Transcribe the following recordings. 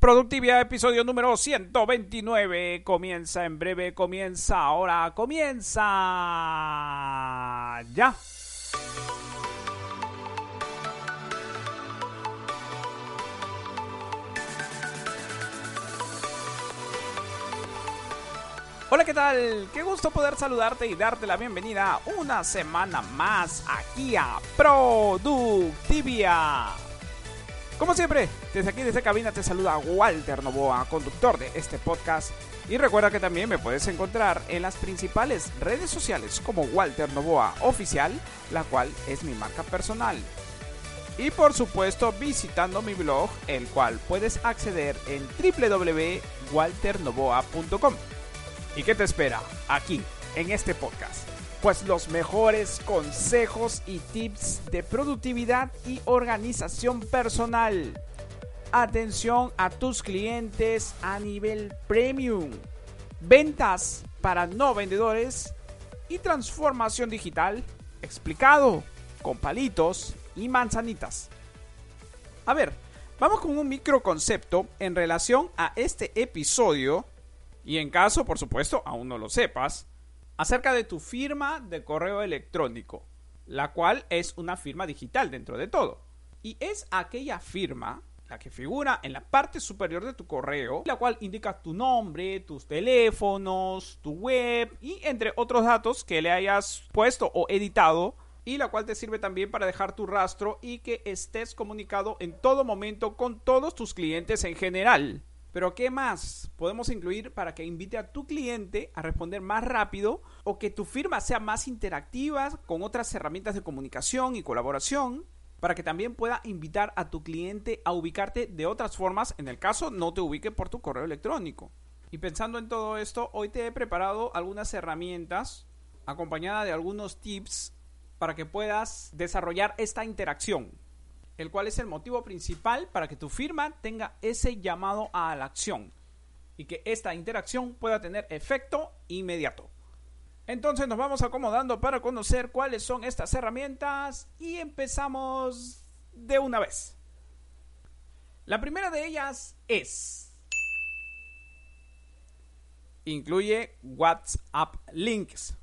Productividad, episodio número 129. Comienza en breve, comienza ahora, comienza ya. Hola, ¿qué tal? Qué gusto poder saludarte y darte la bienvenida una semana más aquí a Productivia. Como siempre, desde aquí, desde cabina, te saluda Walter Novoa, conductor de este podcast. Y recuerda que también me puedes encontrar en las principales redes sociales como Walter Novoa Oficial, la cual es mi marca personal. Y por supuesto visitando mi blog, el cual puedes acceder en www.walternovoa.com. ¿Y qué te espera aquí, en este podcast? Pues los mejores consejos y tips de productividad y organización personal. Atención a tus clientes a nivel premium. Ventas para no vendedores y transformación digital explicado con palitos y manzanitas. A ver, vamos con un micro concepto en relación a este episodio y en caso, por supuesto, aún no lo sepas, acerca de tu firma de correo electrónico, la cual es una firma digital dentro de todo. Y es aquella firma, la que figura en la parte superior de tu correo, la cual indica tu nombre, tus teléfonos, tu web y entre otros datos que le hayas puesto o editado y la cual te sirve también para dejar tu rastro y que estés comunicado en todo momento con todos tus clientes en general. Pero ¿qué más podemos incluir para que invite a tu cliente a responder más rápido o que tu firma sea más interactiva con otras herramientas de comunicación y colaboración? Para que también pueda invitar a tu cliente a ubicarte de otras formas en el caso no te ubique por tu correo electrónico. Y pensando en todo esto, hoy te he preparado algunas herramientas acompañada de algunos tips para que puedas desarrollar esta interacción el cual es el motivo principal para que tu firma tenga ese llamado a la acción y que esta interacción pueda tener efecto inmediato. Entonces nos vamos acomodando para conocer cuáles son estas herramientas y empezamos de una vez. La primera de ellas es... Incluye WhatsApp Links.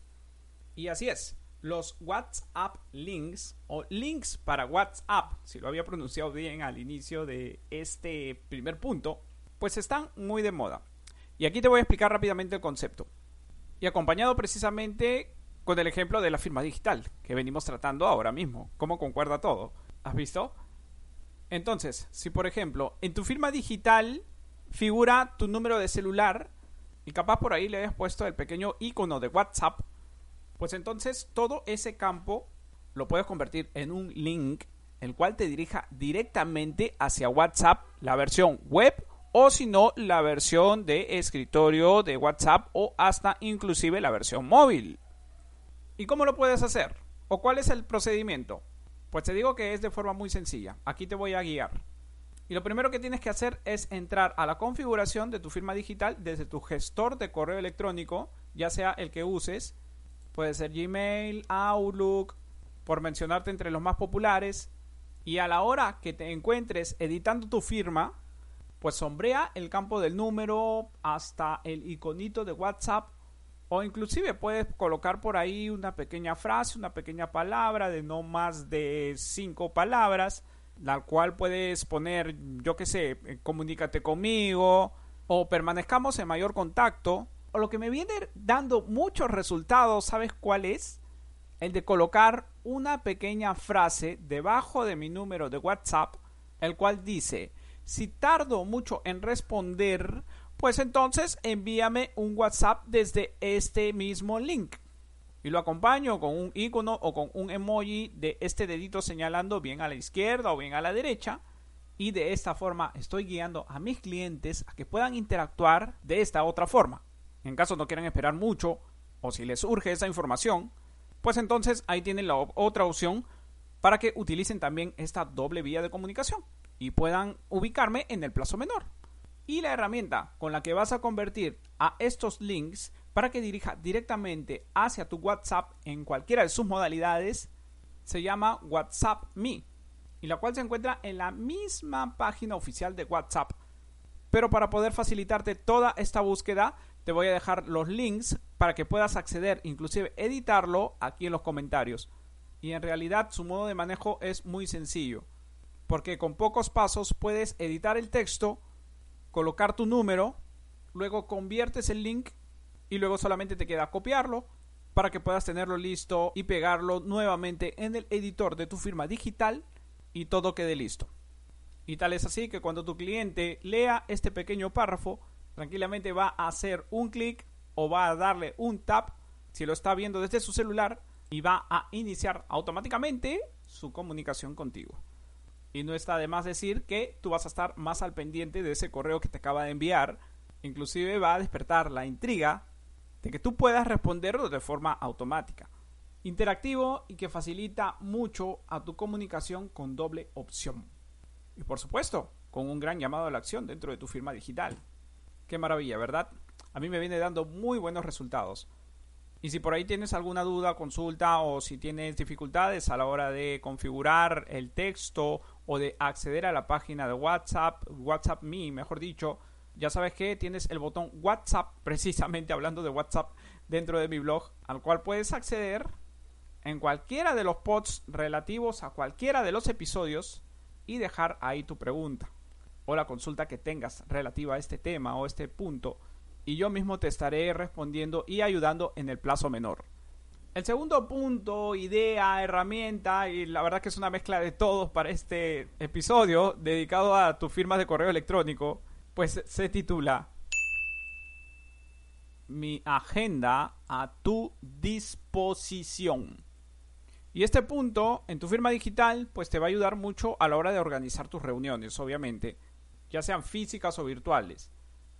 Y así es, los WhatsApp links o links para WhatsApp, si lo había pronunciado bien al inicio de este primer punto, pues están muy de moda. Y aquí te voy a explicar rápidamente el concepto. Y acompañado precisamente con el ejemplo de la firma digital que venimos tratando ahora mismo. ¿Cómo concuerda todo? ¿Has visto? Entonces, si por ejemplo en tu firma digital figura tu número de celular y capaz por ahí le hayas puesto el pequeño icono de WhatsApp, pues entonces todo ese campo lo puedes convertir en un link el cual te dirija directamente hacia WhatsApp, la versión web o si no la versión de escritorio de WhatsApp o hasta inclusive la versión móvil. ¿Y cómo lo puedes hacer? ¿O cuál es el procedimiento? Pues te digo que es de forma muy sencilla. Aquí te voy a guiar. Y lo primero que tienes que hacer es entrar a la configuración de tu firma digital desde tu gestor de correo electrónico, ya sea el que uses, Puede ser Gmail, Outlook, por mencionarte entre los más populares. Y a la hora que te encuentres editando tu firma, pues sombrea el campo del número hasta el iconito de WhatsApp o inclusive puedes colocar por ahí una pequeña frase, una pequeña palabra de no más de cinco palabras, la cual puedes poner, yo qué sé, eh, comunícate conmigo o permanezcamos en mayor contacto lo que me viene dando muchos resultados, ¿sabes cuál es? El de colocar una pequeña frase debajo de mi número de WhatsApp, el cual dice, si tardo mucho en responder, pues entonces envíame un WhatsApp desde este mismo link. Y lo acompaño con un icono o con un emoji de este dedito señalando bien a la izquierda o bien a la derecha. Y de esta forma estoy guiando a mis clientes a que puedan interactuar de esta otra forma. En caso no quieran esperar mucho o si les urge esa información, pues entonces ahí tienen la otra opción para que utilicen también esta doble vía de comunicación y puedan ubicarme en el plazo menor. Y la herramienta con la que vas a convertir a estos links para que dirija directamente hacia tu WhatsApp en cualquiera de sus modalidades se llama WhatsApp Me y la cual se encuentra en la misma página oficial de WhatsApp. Pero para poder facilitarte toda esta búsqueda, te voy a dejar los links para que puedas acceder, inclusive editarlo aquí en los comentarios. Y en realidad su modo de manejo es muy sencillo, porque con pocos pasos puedes editar el texto, colocar tu número, luego conviertes el link y luego solamente te queda copiarlo para que puedas tenerlo listo y pegarlo nuevamente en el editor de tu firma digital y todo quede listo. Y tal es así que cuando tu cliente lea este pequeño párrafo, tranquilamente va a hacer un clic o va a darle un tap si lo está viendo desde su celular y va a iniciar automáticamente su comunicación contigo. Y no está de más decir que tú vas a estar más al pendiente de ese correo que te acaba de enviar. Inclusive va a despertar la intriga de que tú puedas responderlo de forma automática. Interactivo y que facilita mucho a tu comunicación con doble opción. Y por supuesto, con un gran llamado a la acción dentro de tu firma digital. Qué maravilla, ¿verdad? A mí me viene dando muy buenos resultados. Y si por ahí tienes alguna duda, consulta o si tienes dificultades a la hora de configurar el texto o de acceder a la página de WhatsApp, WhatsApp Me, mejor dicho, ya sabes que tienes el botón WhatsApp, precisamente hablando de WhatsApp, dentro de mi blog, al cual puedes acceder en cualquiera de los posts relativos a cualquiera de los episodios y dejar ahí tu pregunta o la consulta que tengas relativa a este tema o este punto y yo mismo te estaré respondiendo y ayudando en el plazo menor. El segundo punto, idea, herramienta, y la verdad que es una mezcla de todos para este episodio dedicado a tus firmas de correo electrónico, pues se titula Mi agenda a tu disposición. Y este punto en tu firma digital pues te va a ayudar mucho a la hora de organizar tus reuniones, obviamente, ya sean físicas o virtuales.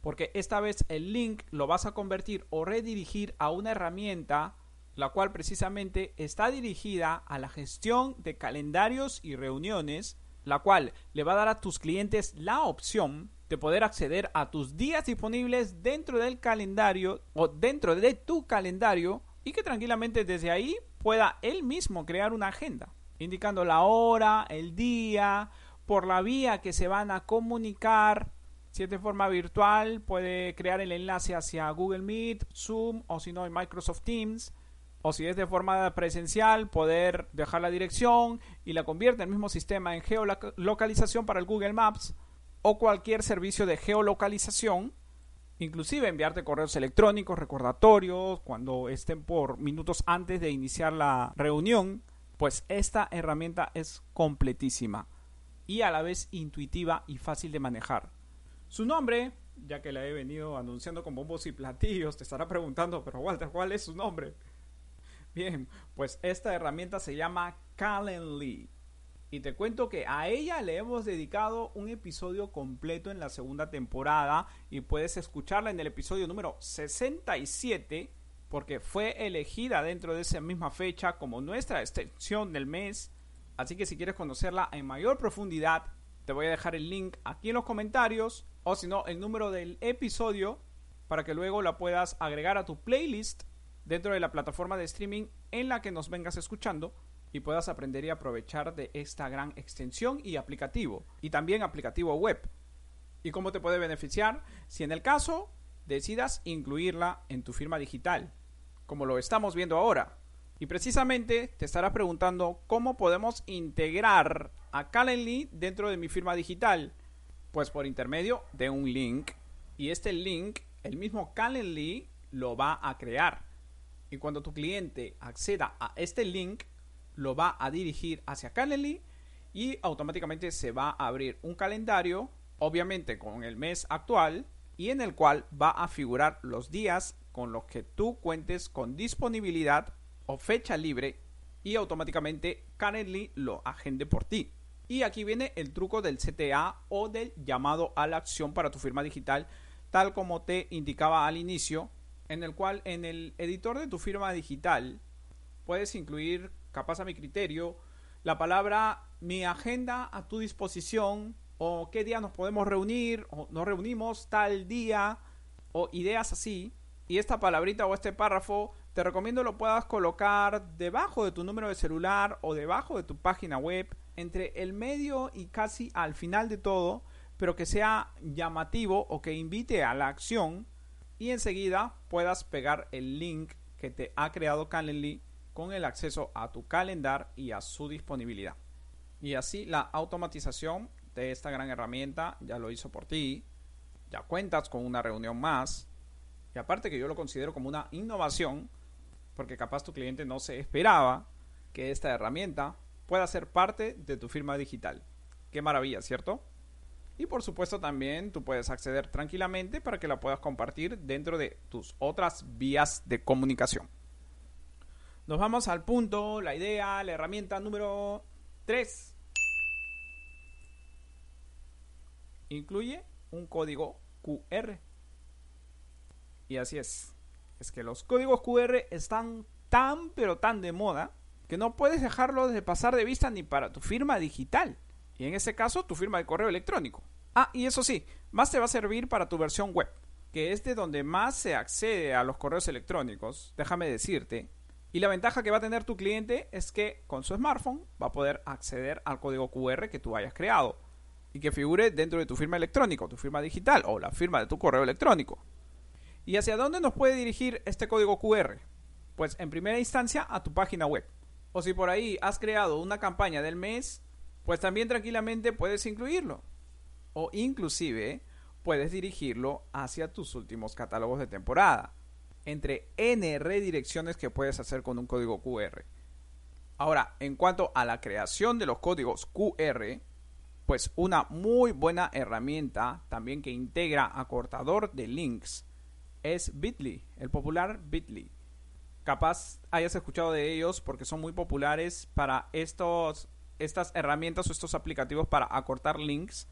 Porque esta vez el link lo vas a convertir o redirigir a una herramienta la cual precisamente está dirigida a la gestión de calendarios y reuniones, la cual le va a dar a tus clientes la opción de poder acceder a tus días disponibles dentro del calendario o dentro de tu calendario y que tranquilamente desde ahí pueda él mismo crear una agenda, indicando la hora, el día, por la vía que se van a comunicar. Si es de forma virtual, puede crear el enlace hacia Google Meet, Zoom o si no en Microsoft Teams. O si es de forma presencial, poder dejar la dirección y la convierte en el mismo sistema en geolocalización para el Google Maps o cualquier servicio de geolocalización, inclusive enviarte correos electrónicos, recordatorios, cuando estén por minutos antes de iniciar la reunión, pues esta herramienta es completísima y a la vez intuitiva y fácil de manejar. Su nombre, ya que la he venido anunciando con bombos y platillos, te estará preguntando, pero Walter, ¿cuál es su nombre? Bien, pues esta herramienta se llama Calendly y te cuento que a ella le hemos dedicado un episodio completo en la segunda temporada y puedes escucharla en el episodio número 67 porque fue elegida dentro de esa misma fecha como nuestra extensión del mes. Así que si quieres conocerla en mayor profundidad, te voy a dejar el link aquí en los comentarios o si no, el número del episodio para que luego la puedas agregar a tu playlist dentro de la plataforma de streaming en la que nos vengas escuchando y puedas aprender y aprovechar de esta gran extensión y aplicativo, y también aplicativo web. ¿Y cómo te puede beneficiar? Si en el caso decidas incluirla en tu firma digital, como lo estamos viendo ahora. Y precisamente te estarás preguntando cómo podemos integrar a Calendly dentro de mi firma digital. Pues por intermedio de un link. Y este link, el mismo Calendly lo va a crear. Y cuando tu cliente acceda a este link, lo va a dirigir hacia Calendly y automáticamente se va a abrir un calendario, obviamente con el mes actual, y en el cual va a figurar los días con los que tú cuentes con disponibilidad o fecha libre y automáticamente Calendly lo agende por ti. Y aquí viene el truco del CTA o del llamado a la acción para tu firma digital, tal como te indicaba al inicio, en el cual en el editor de tu firma digital puedes incluir, capaz a mi criterio, la palabra mi agenda a tu disposición o qué día nos podemos reunir o nos reunimos tal día o ideas así. Y esta palabrita o este párrafo te recomiendo lo puedas colocar debajo de tu número de celular o debajo de tu página web entre el medio y casi al final de todo, pero que sea llamativo o que invite a la acción y enseguida puedas pegar el link que te ha creado Calendly con el acceso a tu calendar y a su disponibilidad. Y así la automatización de esta gran herramienta ya lo hizo por ti, ya cuentas con una reunión más y aparte que yo lo considero como una innovación porque capaz tu cliente no se esperaba que esta herramienta pueda ser parte de tu firma digital. Qué maravilla, ¿cierto? Y por supuesto también tú puedes acceder tranquilamente para que la puedas compartir dentro de tus otras vías de comunicación. Nos vamos al punto, la idea, la herramienta número 3. Incluye un código QR. Y así es. Es que los códigos QR están tan pero tan de moda que no puedes dejarlo de pasar de vista ni para tu firma digital. Y en ese caso, tu firma de correo electrónico. Ah, y eso sí, más te va a servir para tu versión web, que es de donde más se accede a los correos electrónicos, déjame decirte. Y la ventaja que va a tener tu cliente es que con su smartphone va a poder acceder al código QR que tú hayas creado y que figure dentro de tu firma electrónico, tu firma digital o la firma de tu correo electrónico. ¿Y hacia dónde nos puede dirigir este código QR? Pues en primera instancia a tu página web. O si por ahí has creado una campaña del mes, pues también tranquilamente puedes incluirlo. O inclusive puedes dirigirlo hacia tus últimos catálogos de temporada. Entre N redirecciones que puedes hacer con un código QR. Ahora, en cuanto a la creación de los códigos QR, pues una muy buena herramienta también que integra acortador de links es Bitly, el popular Bitly. Capaz hayas escuchado de ellos porque son muy populares para estos estas herramientas o estos aplicativos para acortar links.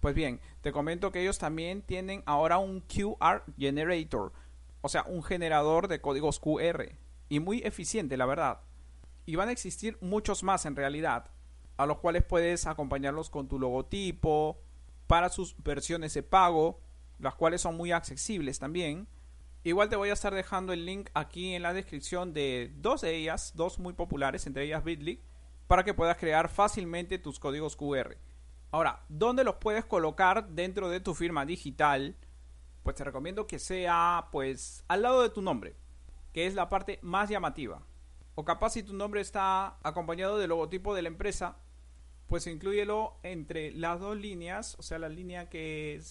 Pues bien, te comento que ellos también tienen ahora un QR Generator, o sea, un generador de códigos QR. Y muy eficiente, la verdad. Y van a existir muchos más en realidad, a los cuales puedes acompañarlos con tu logotipo, para sus versiones de pago, las cuales son muy accesibles también. Igual te voy a estar dejando el link aquí en la descripción de dos de ellas, dos muy populares, entre ellas Bitly para que puedas crear fácilmente tus códigos QR. Ahora, ¿dónde los puedes colocar dentro de tu firma digital? Pues te recomiendo que sea pues al lado de tu nombre, que es la parte más llamativa. O capaz si tu nombre está acompañado del logotipo de la empresa, pues incluyelo entre las dos líneas, o sea, la línea que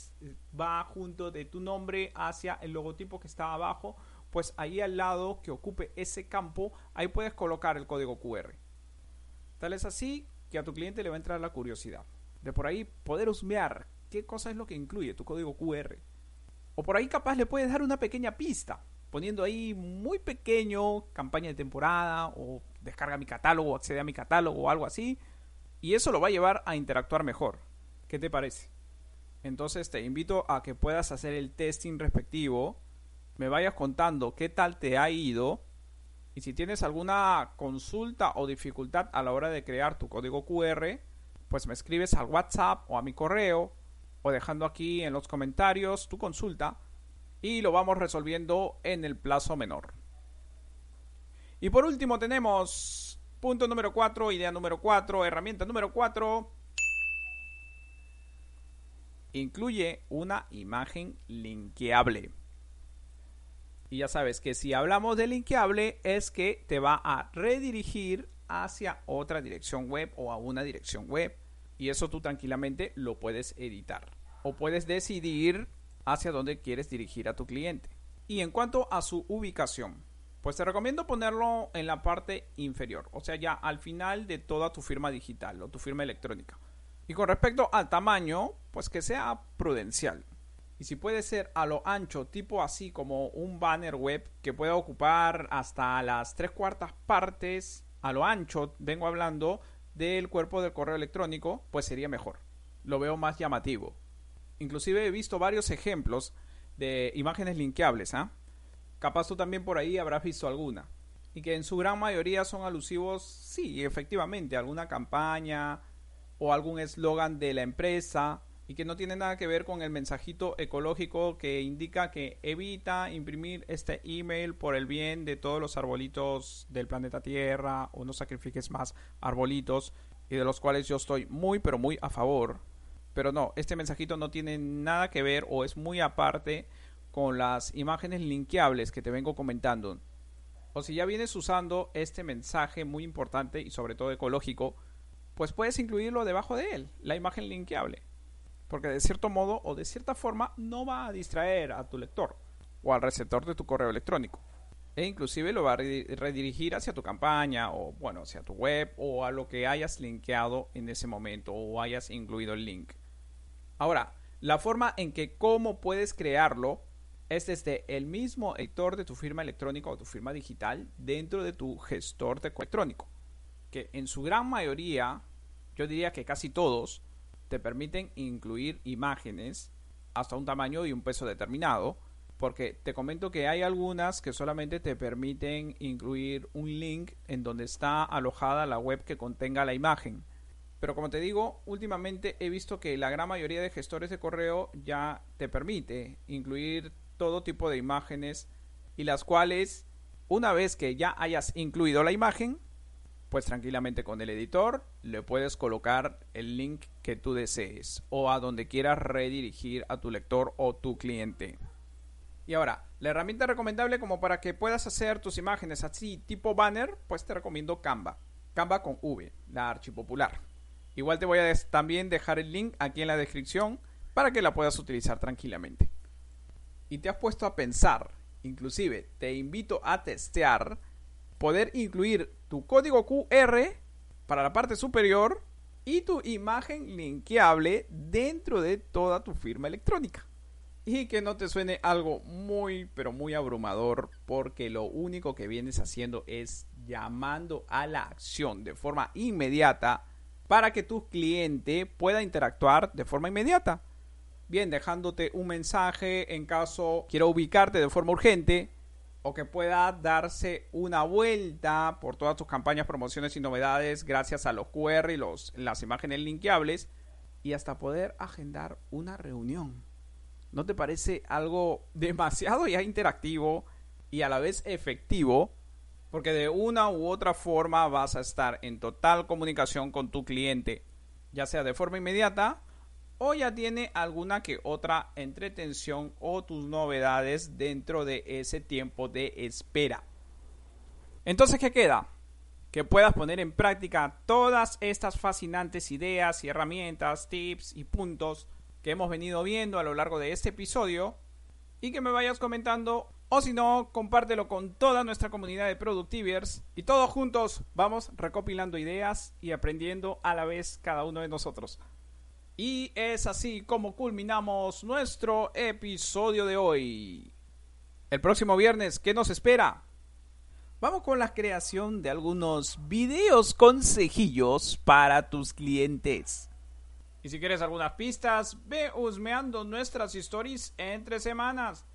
va junto de tu nombre hacia el logotipo que está abajo, pues ahí al lado que ocupe ese campo, ahí puedes colocar el código QR. Tal es así que a tu cliente le va a entrar la curiosidad. De por ahí poder husmear qué cosa es lo que incluye tu código QR. O por ahí capaz le puedes dar una pequeña pista, poniendo ahí muy pequeño campaña de temporada o descarga mi catálogo, accede a mi catálogo o algo así. Y eso lo va a llevar a interactuar mejor. ¿Qué te parece? Entonces te invito a que puedas hacer el testing respectivo, me vayas contando qué tal te ha ido y si tienes alguna consulta o dificultad a la hora de crear tu código QR, pues me escribes al WhatsApp o a mi correo o dejando aquí en los comentarios tu consulta y lo vamos resolviendo en el plazo menor. Y por último tenemos punto número 4, idea número 4, herramienta número 4. Incluye una imagen linkeable. Y ya sabes que si hablamos de linkeable es que te va a redirigir hacia otra dirección web o a una dirección web. Y eso tú tranquilamente lo puedes editar. O puedes decidir hacia dónde quieres dirigir a tu cliente. Y en cuanto a su ubicación, pues te recomiendo ponerlo en la parte inferior, o sea, ya al final de toda tu firma digital o tu firma electrónica. Y con respecto al tamaño, pues que sea prudencial. Y si puede ser a lo ancho, tipo así como un banner web que pueda ocupar hasta las tres cuartas partes a lo ancho, vengo hablando del cuerpo del correo electrónico, pues sería mejor. Lo veo más llamativo. Inclusive he visto varios ejemplos de imágenes linkeables, ¿ah? Capaz tú también por ahí habrás visto alguna. Y que en su gran mayoría son alusivos, sí, efectivamente, a alguna campaña o algún eslogan de la empresa y que no tiene nada que ver con el mensajito ecológico que indica que evita imprimir este email por el bien de todos los arbolitos del planeta Tierra o no sacrifiques más arbolitos y de los cuales yo estoy muy pero muy a favor. Pero no, este mensajito no tiene nada que ver o es muy aparte con las imágenes linkeables que te vengo comentando. O si ya vienes usando este mensaje muy importante y sobre todo ecológico, pues puedes incluirlo debajo de él, la imagen linkeable porque de cierto modo o de cierta forma no va a distraer a tu lector o al receptor de tu correo electrónico. E inclusive lo va a redirigir hacia tu campaña o bueno, hacia tu web o a lo que hayas linkeado en ese momento o hayas incluido el link. Ahora, la forma en que cómo puedes crearlo es desde el mismo editor de tu firma electrónica o tu firma digital dentro de tu gestor de electrónico, que en su gran mayoría, yo diría que casi todos, te permiten incluir imágenes hasta un tamaño y un peso determinado, porque te comento que hay algunas que solamente te permiten incluir un link en donde está alojada la web que contenga la imagen. Pero como te digo, últimamente he visto que la gran mayoría de gestores de correo ya te permite incluir todo tipo de imágenes y las cuales una vez que ya hayas incluido la imagen, pues tranquilamente con el editor le puedes colocar el link que tú desees o a donde quieras redirigir a tu lector o tu cliente. Y ahora, la herramienta recomendable como para que puedas hacer tus imágenes así tipo banner, pues te recomiendo Canva. Canva con V, la archipopular. Igual te voy a también dejar el link aquí en la descripción para que la puedas utilizar tranquilamente. Y te has puesto a pensar, inclusive te invito a testear poder incluir tu código QR para la parte superior y tu imagen linkeable dentro de toda tu firma electrónica. Y que no te suene algo muy, pero muy abrumador, porque lo único que vienes haciendo es llamando a la acción de forma inmediata para que tu cliente pueda interactuar de forma inmediata. Bien, dejándote un mensaje en caso quiera ubicarte de forma urgente, o que pueda darse una vuelta por todas tus campañas, promociones y novedades gracias a los QR y los, las imágenes linkeables y hasta poder agendar una reunión. ¿No te parece algo demasiado ya interactivo y a la vez efectivo? Porque de una u otra forma vas a estar en total comunicación con tu cliente, ya sea de forma inmediata o ya tiene alguna que otra entretención o tus novedades dentro de ese tiempo de espera. Entonces, ¿qué queda? Que puedas poner en práctica todas estas fascinantes ideas y herramientas, tips y puntos que hemos venido viendo a lo largo de este episodio y que me vayas comentando o si no, compártelo con toda nuestra comunidad de Productivers y todos juntos vamos recopilando ideas y aprendiendo a la vez cada uno de nosotros. Y es así como culminamos nuestro episodio de hoy. El próximo viernes, ¿qué nos espera? Vamos con la creación de algunos videos consejillos para tus clientes. Y si quieres algunas pistas, ve husmeando nuestras stories entre semanas.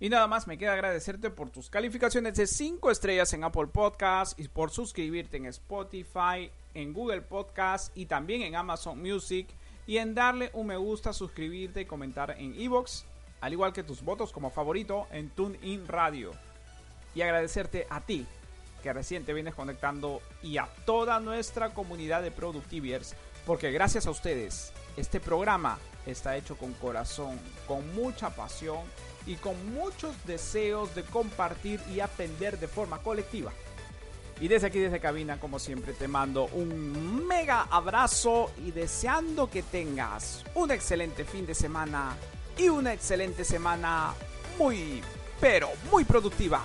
Y nada más me queda agradecerte por tus calificaciones de 5 estrellas en Apple Podcasts y por suscribirte en Spotify, en Google Podcasts y también en Amazon Music y en darle un me gusta, suscribirte y comentar en iVoox, al igual que tus votos como favorito en TuneIn Radio. Y agradecerte a ti, que recién te vienes conectando, y a toda nuestra comunidad de Productiviers, porque gracias a ustedes, este programa está hecho con corazón, con mucha pasión y con muchos deseos de compartir y aprender de forma colectiva. Y desde aquí, desde cabina, como siempre, te mando un mega abrazo y deseando que tengas un excelente fin de semana y una excelente semana muy, pero muy productiva.